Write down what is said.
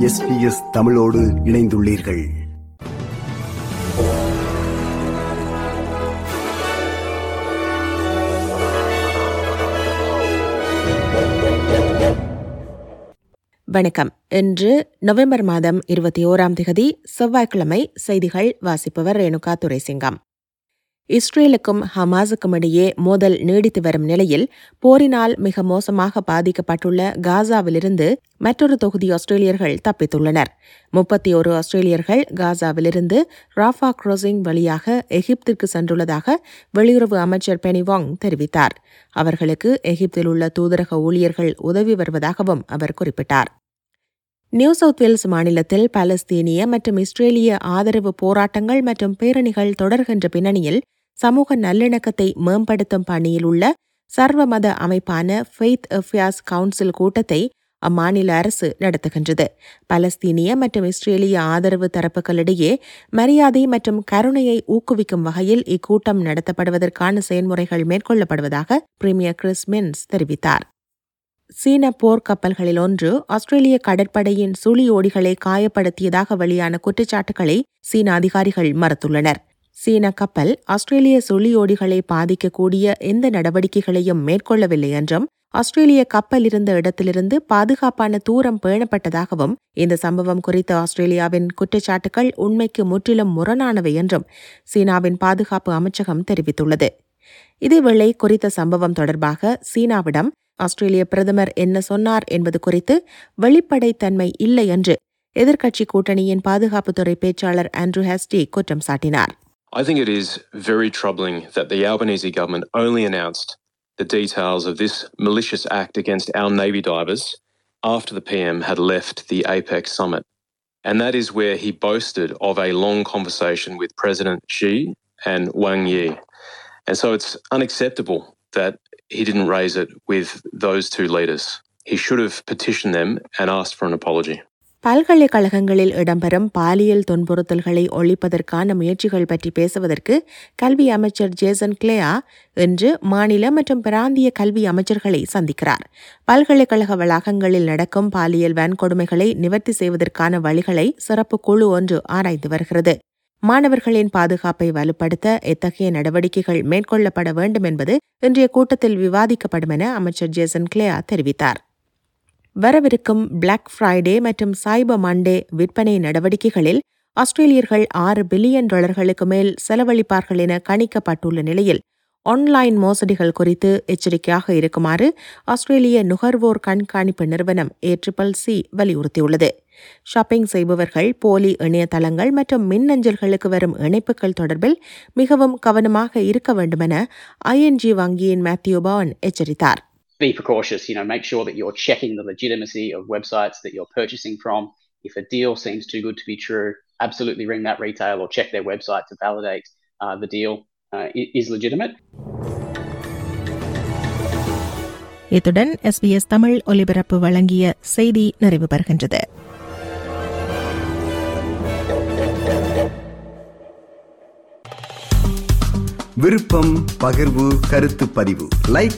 SBS தமிழோடு இணைந்துள்ளீர்கள். வணக்கம். இன்று நவம்பர் மாதம் இருபத்தி ஓராம் திகதி செவ்வாய்க்கிழமை செய்திகள் வாசிப்பவர் ரேணுகா துரைசிங்கம். இஸ்ரேலுக்கும் ஹமாஸுக்கும் இடையே மோதல் நீடித்து வரும் நிலையில் போரினால் மிக மோசமாக பாதிக்கப்பட்டுள்ள காசாவிலிருந்து மற்றொரு தொகுதி ஆஸ்திரேலியர்கள் தப்பித்துள்ளனர். முப்பத்தி ஒரு ஆஸ்திரேலியர்கள் காசாவிலிருந்து ராஃபா கிராசிங் வழியாக எகிப்திற்கு சென்றுள்ளதாக வெளியுறவு அமைச்சர் பெனிவாங் தெரிவித்தார். அவர்களுக்கு எகிப்தில் உள்ள தூதரக ஊழியர்கள் உதவி வருவதாகவும் அவர் குறிப்பிட்டார். நியூ சவுத் வேல்ஸ் மாநிலத்தில் பாலஸ்தீனிய மற்றும் இஸ்ரேலிய ஆதரவு போராட்டங்கள் மற்றும் பேரணிகள் தொடர்கின்ற பின்னணியில் சமூக நல்லிணக்கத்தை மேம்படுத்தும் பணியில் உள்ள சர்வமத அமைப்பான ஃபெய்த் அஃபியாஸ் கவுன்சில் கூட்டத்தை அம்மாநில அரசு நடத்துகின்றது. பலஸ்தீனிய மற்றும் இஸ்ரேலிய ஆதரவு தரப்புகளிடையே மரியாதை மற்றும் கருணையை ஊக்குவிக்கும் வகையில் இக்கூட்டம் நடத்தப்படுவதற்கான செயல்முறைகள் மேற்கொள்ளப்படுவதாக பிரீமியர் கிறிஸ் மின்ஸ் தெரிவித்தார். சீன போர்க்கப்பல்களில் ஒன்று ஆஸ்திரேலிய கடற்படையின் சுழியோடிகளை காயப்படுத்தியதாக வெளியான குற்றச்சாட்டுகளை சீன அதிகாரிகள் மறுத்துள்ளனர். சீன கப்பல் ஆஸ்திரேலிய சுழியோடிகளை பாதிக்கக்கூடிய எந்த நடவடிக்கைகளையும் மேற்கொள்ளவில்லை என்றும் ஆஸ்திரேலிய கப்பல் இருந்த இடத்திலிருந்து பாதுகாப்பான தூரம் பேணப்பட்டதாகவும் இந்த சம்பவம் குறித்த ஆஸ்திரேலியாவின் குற்றச்சாட்டுகள் உண்மைக்கு முற்றிலும் முரணானவை என்றும் சீனாவின் பாதுகாப்பு அமைச்சகம் தெரிவித்துள்ளது. இதேவேளை குறித்த சம்பவம் தொடர்பாக சீனாவிடம் ஆஸ்திரேலிய பிரதமர் என்ன சொன்னார் என்பது குறித்து வெளிப்படைத்தன்மை இல்லை என்று எதிர்க்கட்சி கூட்டணியின் பாதுகாப்புத்துறை பேச்சாளர் ஆண்ட்ரூ ஹெஸ்டி குற்றம் சாட்டினார். I think it is very troubling that the Albanese government only announced the details of this malicious act against our Navy divers after the PM had left the APEC summit. And that is where he boasted of a long conversation with President Xi and Wang Yi. And so it's unacceptable that he didn't raise it with those two leaders. He should have petitioned them and asked for an apology. பல்கலைக்கழகங்களில் இடம்பெறும் பாலியல் துன்புறுத்தல்களை ஒழிப்பதற்கான முயற்சிகள் பற்றி பேசுவதற்கு கல்வி அமைச்சர் Jason கிளேயா இன்று மாநில மற்றும் பிராந்திய கல்வி அமைச்சர்களை சந்திக்கிறார். பல்கலைக்கழக வளாகங்களில் நடக்கும் பாலியல் வன்கொடுமைகளை நிவர்த்தி செய்வதற்கான வழிகளை சிறப்பு குழு ஒன்று ஆராய்ந்து வருகிறது. மாணவர்களின் பாதுகாப்பை வலுப்படுத்த எத்தகைய நடவடிக்கைகள் மேற்கொள்ளப்பட வேண்டும் என்பது இன்றைய கூட்டத்தில் விவாதிக்கப்படும் என அமைச்சர் ஜேசன் கிளேயா தெரிவித்தார். வரவிருக்கும் பிளாக் ஃப்ரைடே மற்றும் சைபர் மண்டே விற்பனை நடவடிக்கைகளில் ஆஸ்திரேலியர்கள் ஆறு பில்லியன் டாலர்களுக்கு மேல் செலவழிப்பார்கள் என கணிக்கப்பட்டுள்ள நிலையில் ஆன்லைன் மோசடிகள் குறித்து எச்சரிக்கையாக இருக்குமாறு ஆஸ்திரேலிய நுகர்வோர் கண்காணிப்பு நிறுவனம் ஏ ட்ரிபிள் சி வலியுறுத்தியுள்ளது. ஷாப்பிங் செய்பவர்கள் போலி இணையதளங்கள் மற்றும் மின்னஞ்சல்களுக்கு வரும் இணைப்புகள் தொடர்பில் மிகவும் கவனமாக இருக்க வேண்டுமென ஐஎன்ஜி வங்கியின் மேத்யூ பவன் எச்சரித்தார். be precautious. You know, make sure that you're checking the legitimacy of websites that you're purchasing from. If a deal seems too good to be true, absolutely ring that retail or check their website to validate uh, the deal uh, is legitimate. இத்துடன் SBS Tamil ஒலிபரப்பு வழங்கிய செய்தி நிறைவு பெறுகின்றது விருப்பம் பகிர்வு கருத்து பதிவு லைக்